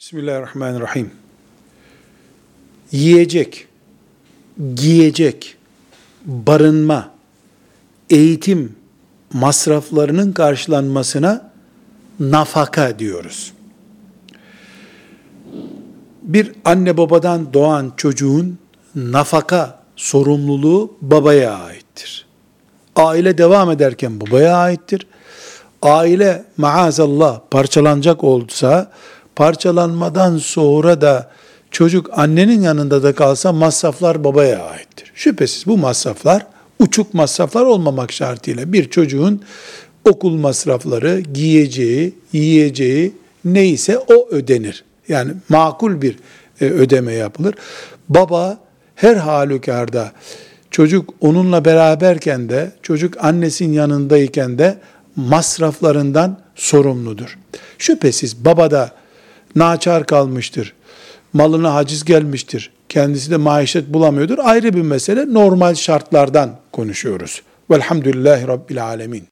Bismillahirrahmanirrahim. Yiyecek, giyecek, barınma, eğitim masraflarının karşılanmasına nafaka diyoruz. Bir anne babadan doğan çocuğun nafaka sorumluluğu babaya aittir. Aile devam ederken babaya aittir. Aile maazallah parçalanacak olsa parçalanmadan sonra da çocuk annenin yanında da kalsa masraflar babaya aittir. Şüphesiz bu masraflar uçuk masraflar olmamak şartıyla bir çocuğun okul masrafları, giyeceği, yiyeceği neyse o ödenir. Yani makul bir e, ödeme yapılır. Baba her halükarda çocuk onunla beraberken de çocuk annesinin yanındayken de masraflarından sorumludur. Şüphesiz baba da naçar kalmıştır. Malına haciz gelmiştir. Kendisi de maişet bulamıyordur. Ayrı bir mesele. Normal şartlardan konuşuyoruz. Velhamdülillahi Rabbil Alemin.